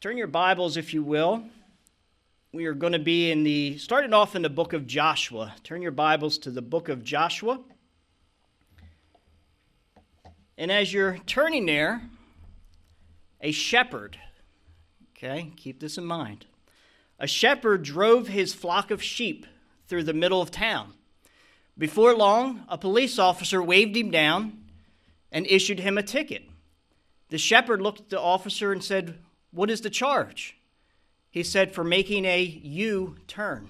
Turn your Bibles, if you will. We are going to be in the, starting off in the book of Joshua. Turn your Bibles to the book of Joshua. And as you're turning there, a shepherd, okay, keep this in mind. A shepherd drove his flock of sheep through the middle of town. Before long, a police officer waved him down and issued him a ticket. The shepherd looked at the officer and said, What is the charge? He said, For making a U turn.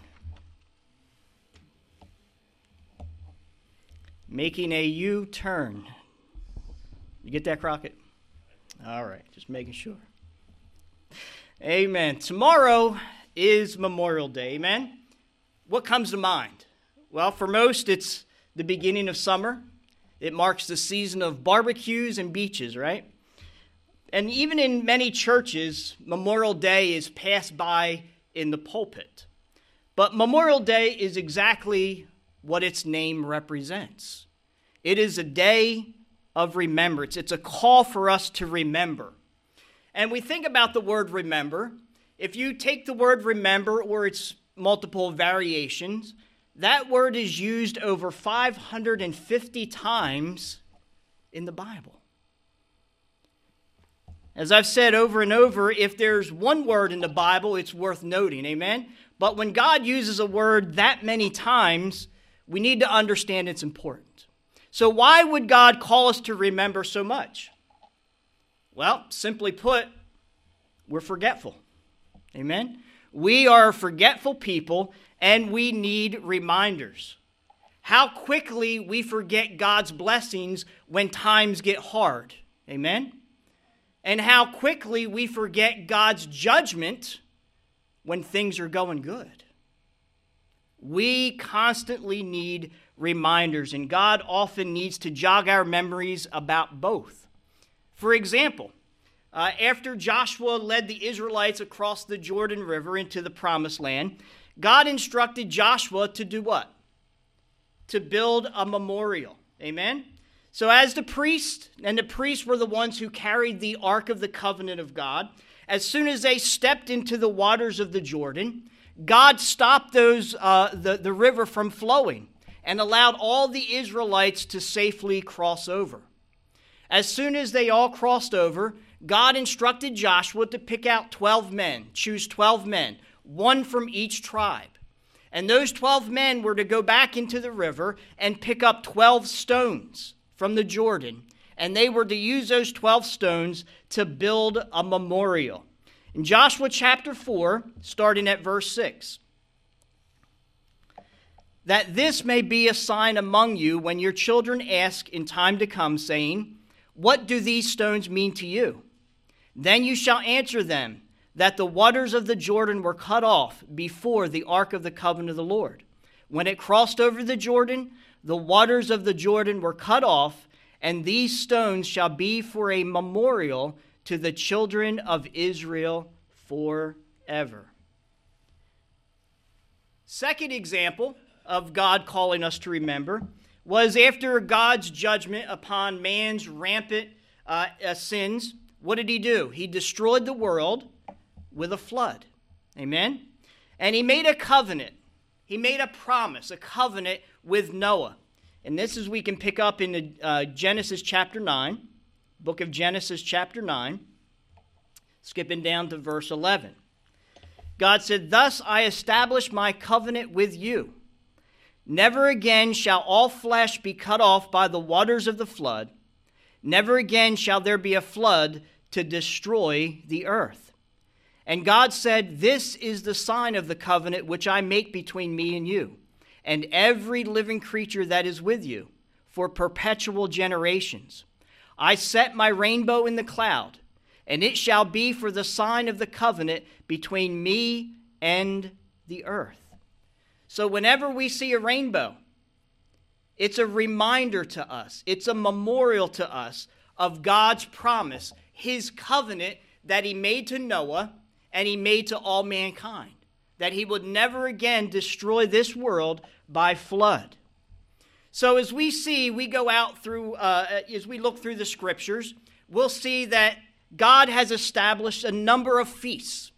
Making a U turn. You get that, Crockett? All right, just making sure. Amen. Tomorrow is Memorial Day. Amen. What comes to mind? Well, for most, it's the beginning of summer. It marks the season of barbecues and beaches, right? And even in many churches, Memorial Day is passed by in the pulpit. But Memorial Day is exactly what its name represents it is a day of remembrance, it's a call for us to remember. And we think about the word remember. If you take the word remember or its multiple variations, that word is used over 550 times in the Bible. As I've said over and over, if there's one word in the Bible, it's worth noting. Amen? But when God uses a word that many times, we need to understand its importance. So, why would God call us to remember so much? Well, simply put, we're forgetful. Amen? We are forgetful people and we need reminders. How quickly we forget God's blessings when times get hard. Amen? And how quickly we forget God's judgment when things are going good. We constantly need reminders, and God often needs to jog our memories about both. For example, uh, after Joshua led the Israelites across the Jordan River into the promised land, God instructed Joshua to do what? To build a memorial. Amen? So, as the priest, and the priests were the ones who carried the Ark of the Covenant of God, as soon as they stepped into the waters of the Jordan, God stopped those, uh, the, the river from flowing and allowed all the Israelites to safely cross over. As soon as they all crossed over, God instructed Joshua to pick out 12 men, choose 12 men, one from each tribe. And those 12 men were to go back into the river and pick up 12 stones from the Jordan, and they were to use those 12 stones to build a memorial. In Joshua chapter 4, starting at verse 6, that this may be a sign among you when your children ask in time to come, saying, What do these stones mean to you? Then you shall answer them that the waters of the Jordan were cut off before the ark of the covenant of the Lord. When it crossed over the Jordan, the waters of the Jordan were cut off, and these stones shall be for a memorial to the children of Israel forever. Second example of God calling us to remember was after God's judgment upon man's rampant uh, uh, sins. What did he do? He destroyed the world with a flood. Amen? And he made a covenant. He made a promise, a covenant with Noah. And this is we can pick up in the, uh, Genesis chapter 9, book of Genesis chapter 9, skipping down to verse 11. God said, Thus I establish my covenant with you. Never again shall all flesh be cut off by the waters of the flood. Never again shall there be a flood to destroy the earth. And God said, This is the sign of the covenant which I make between me and you and every living creature that is with you for perpetual generations. I set my rainbow in the cloud, and it shall be for the sign of the covenant between me and the earth. So, whenever we see a rainbow, it's a reminder to us, it's a memorial to us of God's promise, his covenant that he made to Noah and he made to all mankind that he would never again destroy this world by flood. So, as we see, we go out through, uh, as we look through the scriptures, we'll see that God has established a number of feasts,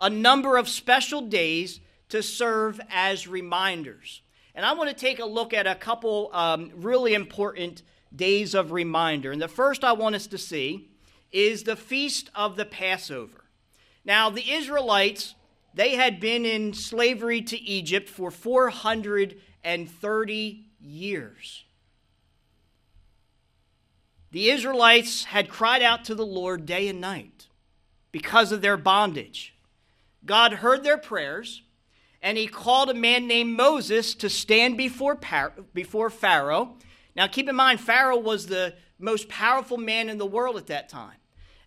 a number of special days to serve as reminders. And I want to take a look at a couple um, really important days of reminder. And the first I want us to see is the Feast of the Passover. Now, the Israelites, they had been in slavery to Egypt for 430 years. The Israelites had cried out to the Lord day and night because of their bondage. God heard their prayers, and he called a man named Moses to stand before, before Pharaoh. Now, keep in mind, Pharaoh was the most powerful man in the world at that time.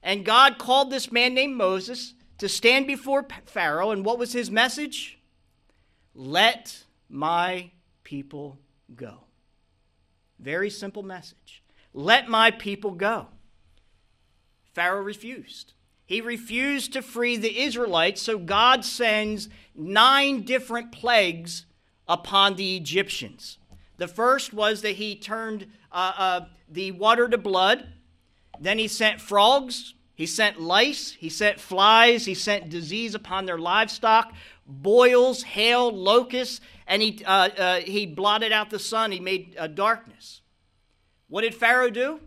And God called this man named Moses to stand before Pharaoh, and what was his message? Let my people go. Very simple message. Let my people go. Pharaoh refused. He refused to free the Israelites, so God sends nine different plagues upon the Egyptians. The first was that he turned uh, uh, the water to blood. Then he sent frogs. He sent lice. He sent flies. He sent disease upon their livestock, boils, hail, locusts, and he, uh, uh he blotted out the sun. He made uh, darkness. What did Pharaoh do?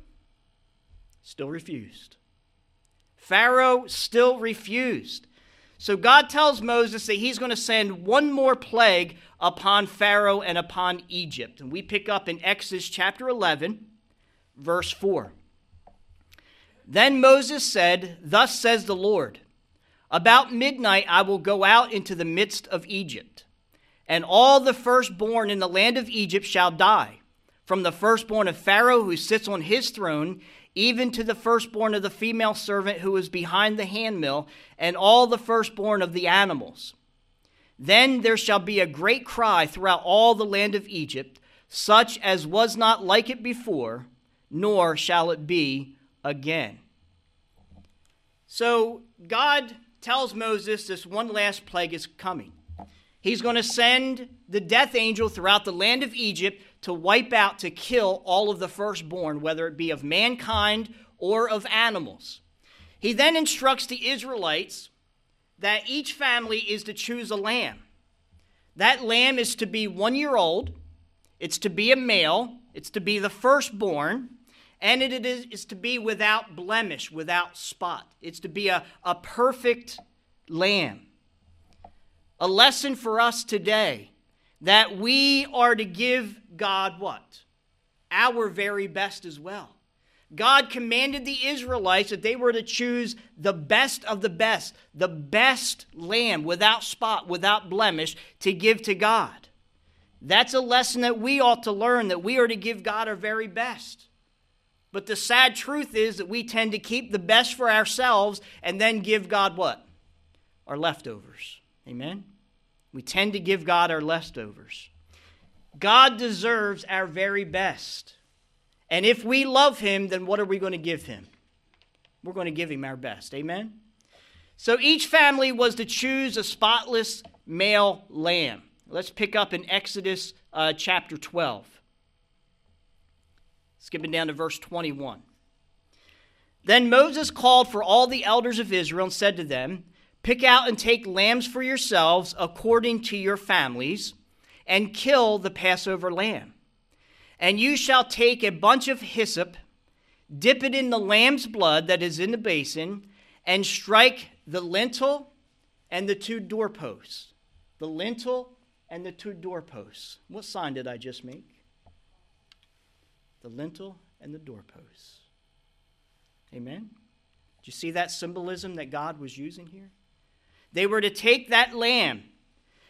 Still refused. Pharaoh still refused. So God tells Moses that he's going to send one more plague upon Pharaoh and upon Egypt. And we pick up in Exodus chapter 11, verse 4. Then Moses said, Thus says the Lord, About midnight I will go out into the midst of Egypt, and all the firstborn in the land of Egypt shall die from the firstborn of Pharaoh who sits on his throne, even to the firstborn of the female servant who is behind the handmill, and all the firstborn of the animals. Then there shall be a great cry throughout all the land of Egypt, such as was not like it before, nor shall it be again. So God tells Moses this one last plague is coming. He's going to send the death angel throughout the land of Egypt to wipe out, to kill all of the firstborn, whether it be of mankind or of animals. He then instructs the Israelites that each family is to choose a lamb. That lamb is to be one year old, it's to be a male, it's to be the firstborn, and it is, is to be without blemish, without spot. It's to be a, a perfect lamb. A lesson for us today that we are to give God what? Our very best as well. God commanded the Israelites that they were to choose the best of the best, the best lamb without spot, without blemish, to give to God. That's a lesson that we ought to learn that we are to give God our very best. But the sad truth is that we tend to keep the best for ourselves and then give God what? Our leftovers. Amen? We tend to give God our leftovers. God deserves our very best. And if we love him, then what are we going to give him? We're going to give him our best. Amen? So each family was to choose a spotless male lamb. Let's pick up in Exodus uh, chapter 12. Skipping down to verse 21. Then Moses called for all the elders of Israel and said to them, Pick out and take lambs for yourselves according to your families and kill the Passover lamb. And you shall take a bunch of hyssop, dip it in the lamb's blood that is in the basin, and strike the lintel and the two doorposts. The lintel and the two doorposts. What sign did I just make? The lintel and the doorposts. Amen? Do you see that symbolism that God was using here? They were to take that lamb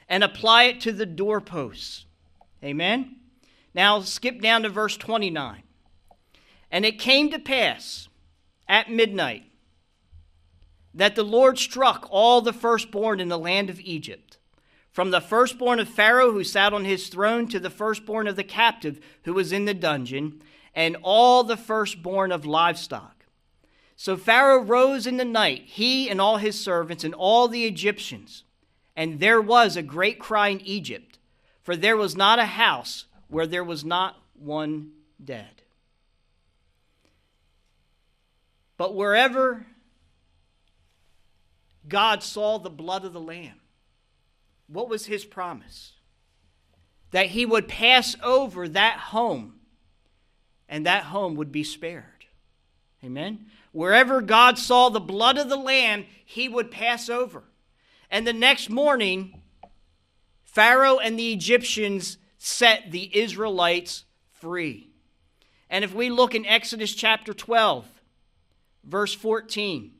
and apply it to the doorposts. Amen? Now skip down to verse 29. And it came to pass at midnight that the Lord struck all the firstborn in the land of Egypt, from the firstborn of Pharaoh who sat on his throne to the firstborn of the captive who was in the dungeon, and all the firstborn of livestock. So Pharaoh rose in the night, he and all his servants and all the Egyptians. And there was a great cry in Egypt, for there was not a house where there was not one dead. But wherever God saw the blood of the Lamb, what was his promise? That he would pass over that home and that home would be spared. Amen? Wherever God saw the blood of the Lamb, he would pass over. And the next morning, Pharaoh and the Egyptians set the Israelites free. And if we look in Exodus chapter 12, verse 14,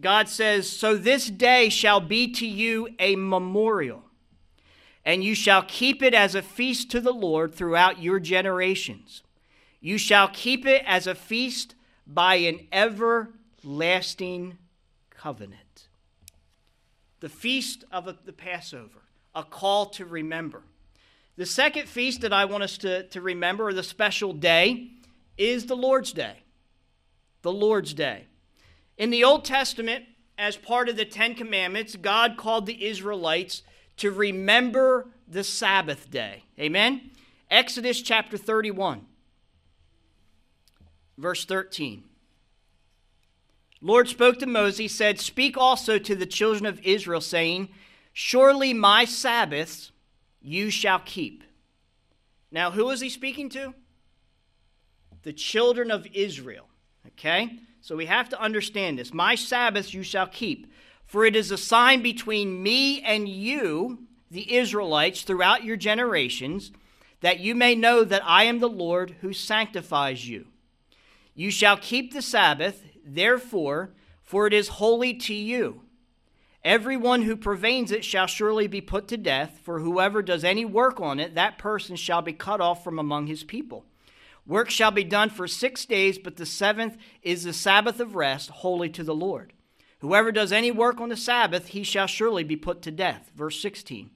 God says, So this day shall be to you a memorial, and you shall keep it as a feast to the Lord throughout your generations. You shall keep it as a feast by an everlasting covenant. The feast of the Passover, a call to remember. The second feast that I want us to, to remember, or the special day, is the Lord's Day. The Lord's Day. In the Old Testament, as part of the Ten Commandments, God called the Israelites to remember the Sabbath day. Amen? Exodus chapter 31, verse 13. Lord spoke to Moses, said, Speak also to the children of Israel, saying, Surely my Sabbaths you shall keep. Now, who is he speaking to? The children of Israel. Okay? So we have to understand this. My Sabbaths you shall keep, for it is a sign between me and you, the Israelites, throughout your generations, that you may know that I am the Lord who sanctifies you. You shall keep the Sabbath, therefore, for it is holy to you. Everyone who profanes it shall surely be put to death, for whoever does any work on it, that person shall be cut off from among his people. Work shall be done for six days, but the seventh is the Sabbath of rest, holy to the Lord. Whoever does any work on the Sabbath, he shall surely be put to death. Verse 16.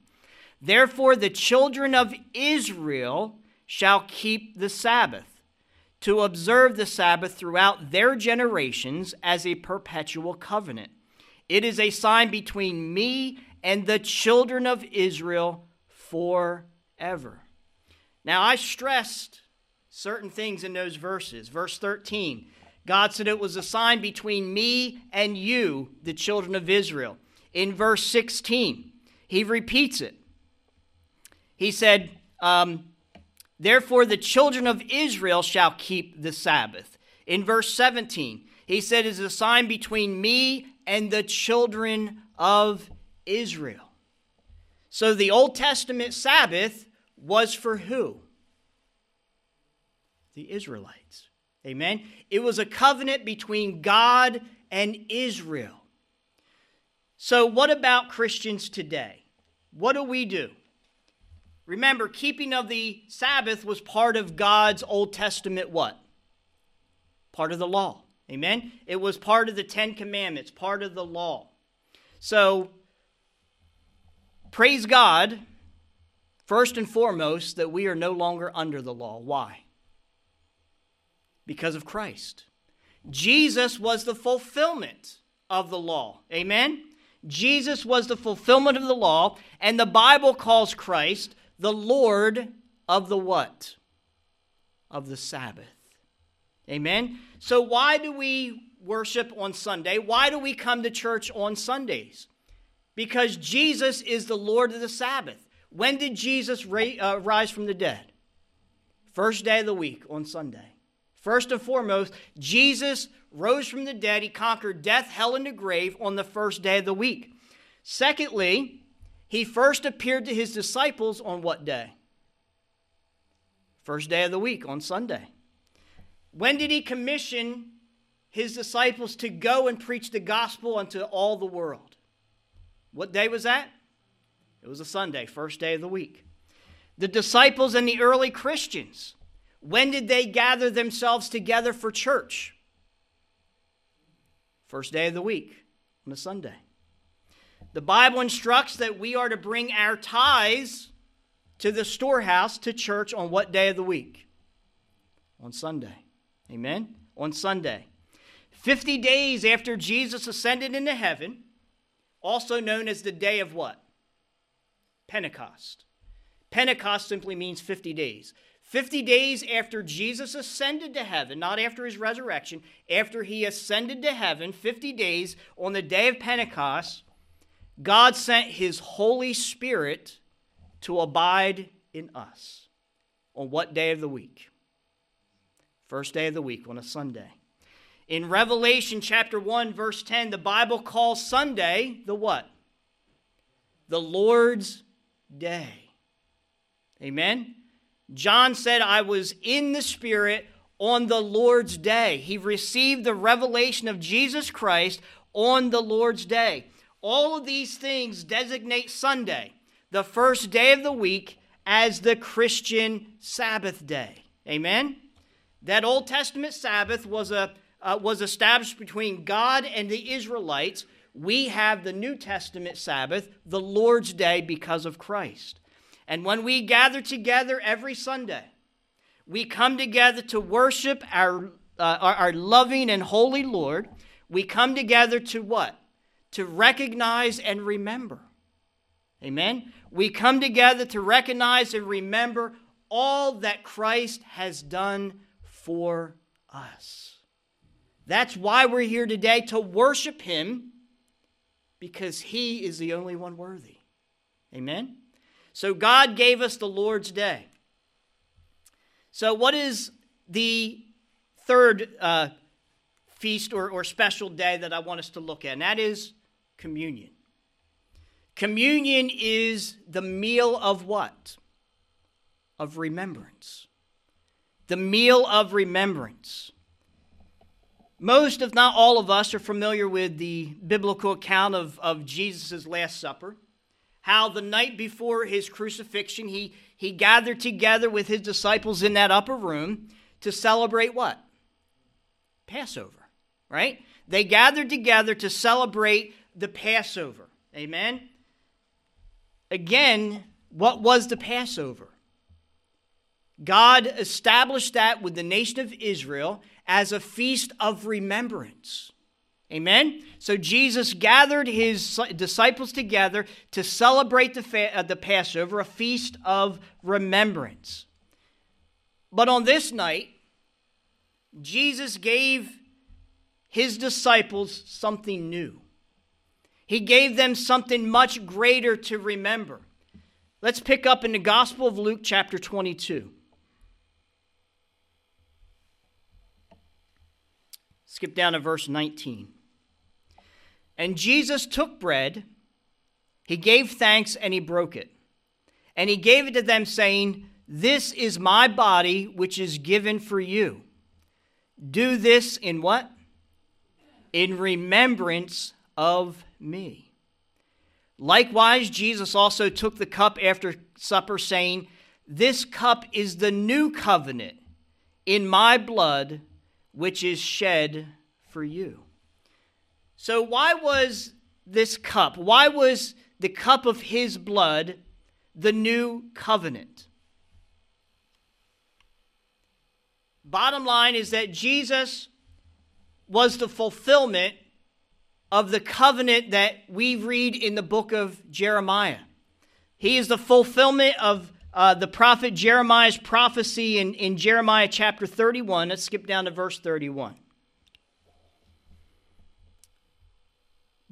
Therefore, the children of Israel shall keep the Sabbath, to observe the Sabbath throughout their generations as a perpetual covenant. It is a sign between me and the children of Israel forever. Now, I stressed certain things in those verses. Verse 13 God said it was a sign between me and you, the children of Israel. In verse 16, he repeats it. He said, um, Therefore, the children of Israel shall keep the Sabbath. In verse 17, he said, Is a sign between me and the children of Israel. So the Old Testament Sabbath was for who? The Israelites. Amen. It was a covenant between God and Israel. So, what about Christians today? What do we do? Remember, keeping of the Sabbath was part of God's Old Testament what? Part of the law. Amen. It was part of the 10 commandments, part of the law. So, praise God first and foremost that we are no longer under the law. Why? Because of Christ. Jesus was the fulfillment of the law. Amen? Jesus was the fulfillment of the law, and the Bible calls Christ the Lord of the what? Of the Sabbath. Amen? So, why do we worship on Sunday? Why do we come to church on Sundays? Because Jesus is the Lord of the Sabbath. When did Jesus ra- uh, rise from the dead? First day of the week on Sunday. First and foremost, Jesus rose from the dead. He conquered death, hell, and the grave on the first day of the week. Secondly, he first appeared to his disciples on what day? First day of the week, on Sunday. When did he commission his disciples to go and preach the gospel unto all the world? What day was that? It was a Sunday, first day of the week. The disciples and the early Christians when did they gather themselves together for church? First day of the week, on a Sunday. The Bible instructs that we are to bring our tithes to the storehouse, to church, on what day of the week? On Sunday. Amen? On Sunday. 50 days after Jesus ascended into heaven, also known as the day of what? Pentecost. Pentecost simply means 50 days. 50 days after Jesus ascended to heaven, not after his resurrection, after he ascended to heaven, 50 days on the day of Pentecost, God sent his Holy Spirit to abide in us. On what day of the week? First day of the week, on a Sunday. In Revelation chapter 1, verse 10, the Bible calls Sunday the what? The Lord's day. Amen? John said, I was in the Spirit on the Lord's day. He received the revelation of Jesus Christ on the Lord's day. All of these things designate Sunday, the first day of the week, as the Christian Sabbath day. Amen? That Old Testament Sabbath was, a, uh, was established between God and the Israelites. We have the New Testament Sabbath, the Lord's day, because of Christ. And when we gather together every Sunday, we come together to worship our, uh, our, our loving and holy Lord. We come together to what? To recognize and remember. Amen? We come together to recognize and remember all that Christ has done for us. That's why we're here today to worship Him because He is the only one worthy. Amen? So God gave us the Lord's Day. So, what is the third uh, feast or, or special day that I want us to look at? And that is communion. Communion is the meal of what? Of remembrance. The meal of remembrance. Most, if not all of us, are familiar with the biblical account of, of Jesus' Last Supper how the night before his crucifixion, he, he gathered together with his disciples in that upper room to celebrate what? Passover, right? They gathered together to celebrate the Passover. Amen? Again, what was the Passover? God established that with the nation of Israel as a feast of remembrance. Amen? So Jesus gathered his disciples together to celebrate the, uh, the Passover, a feast of remembrance. But on this night, Jesus gave his disciples something new. He gave them something much greater to remember. Let's pick up in the Gospel of Luke, chapter 22. Skip down to verse 19. And Jesus took bread, he gave thanks, and he broke it. And he gave it to them, saying, This is my body, which is given for you. Do this in what? In remembrance of me. Likewise, Jesus also took the cup after supper, saying, This cup is the new covenant in my blood, which is shed for you. So, why was this cup, why was the cup of his blood the new covenant? Bottom line is that Jesus was the fulfillment of the covenant that we read in the book of Jeremiah. He is the fulfillment of uh, the prophet Jeremiah's prophecy in, in Jeremiah chapter 31. Let's skip down to verse 31.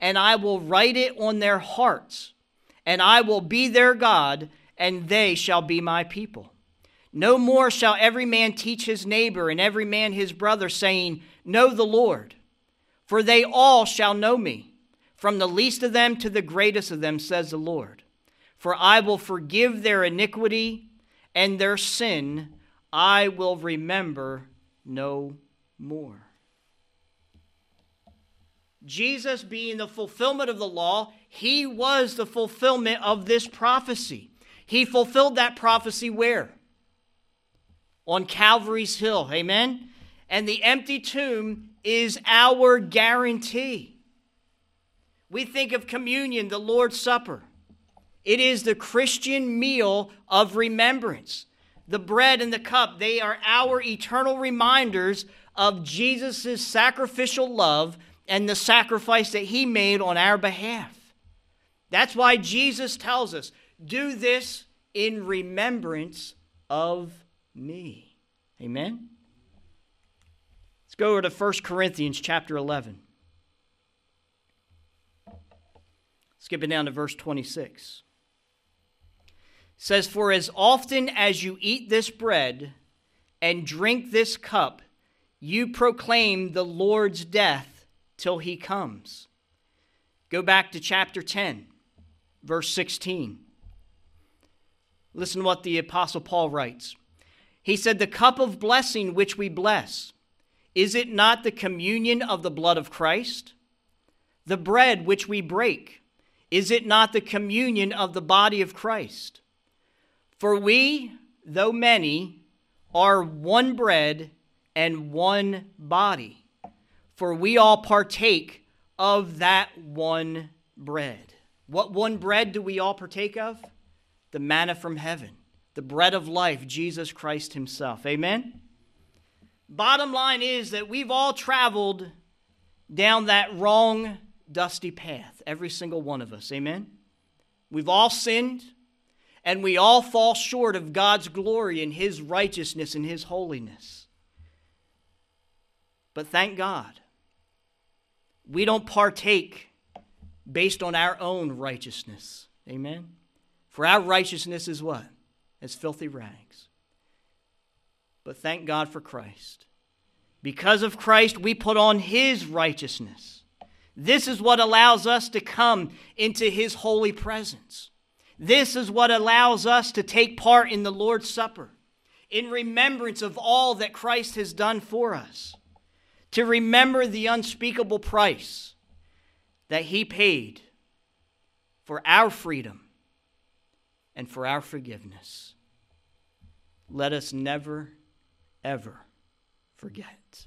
and I will write it on their hearts, and I will be their God, and they shall be my people. No more shall every man teach his neighbor and every man his brother, saying, Know the Lord. For they all shall know me, from the least of them to the greatest of them, says the Lord. For I will forgive their iniquity and their sin I will remember no more. Jesus being the fulfillment of the law, he was the fulfillment of this prophecy. He fulfilled that prophecy where? on Calvary's Hill. Amen? And the empty tomb is our guarantee. We think of communion, the Lord's Supper. It is the Christian meal of remembrance. The bread and the cup, they are our eternal reminders of Jesus' sacrificial love and the sacrifice that he made on our behalf. That's why Jesus tells us, do this in remembrance of me. Amen? Let's go over to 1 Corinthians chapter 11. Skipping down to verse 26 says, For as often as you eat this bread and drink this cup, you proclaim the Lord's death till he comes. Go back to chapter 10, verse 16. Listen to what the Apostle Paul writes. He said, The cup of blessing which we bless, is it not the communion of the blood of Christ? The bread which we break, is it not the communion of the body of Christ? For we, though many, are one bread and one body, for we all partake of that one bread. What one bread do we all partake of? The manna from heaven, the bread of life, Jesus Christ Himself. Amen? Bottom line is that we've all traveled down that wrong, dusty path, every single one of us. Amen? We've all sinned and we all fall short of God's glory and His righteousness and His holiness. But thank God, we don't partake based on our own righteousness. Amen? For our righteousness is what? As filthy rags. But thank God for Christ. Because of Christ, we put on His righteousness. This is what allows us to come into His holy presence. This is what allows us to take part in the Lord's Supper in remembrance of all that Christ has done for us, to remember the unspeakable price that He paid for our freedom and for our forgiveness. Let us never, ever forget.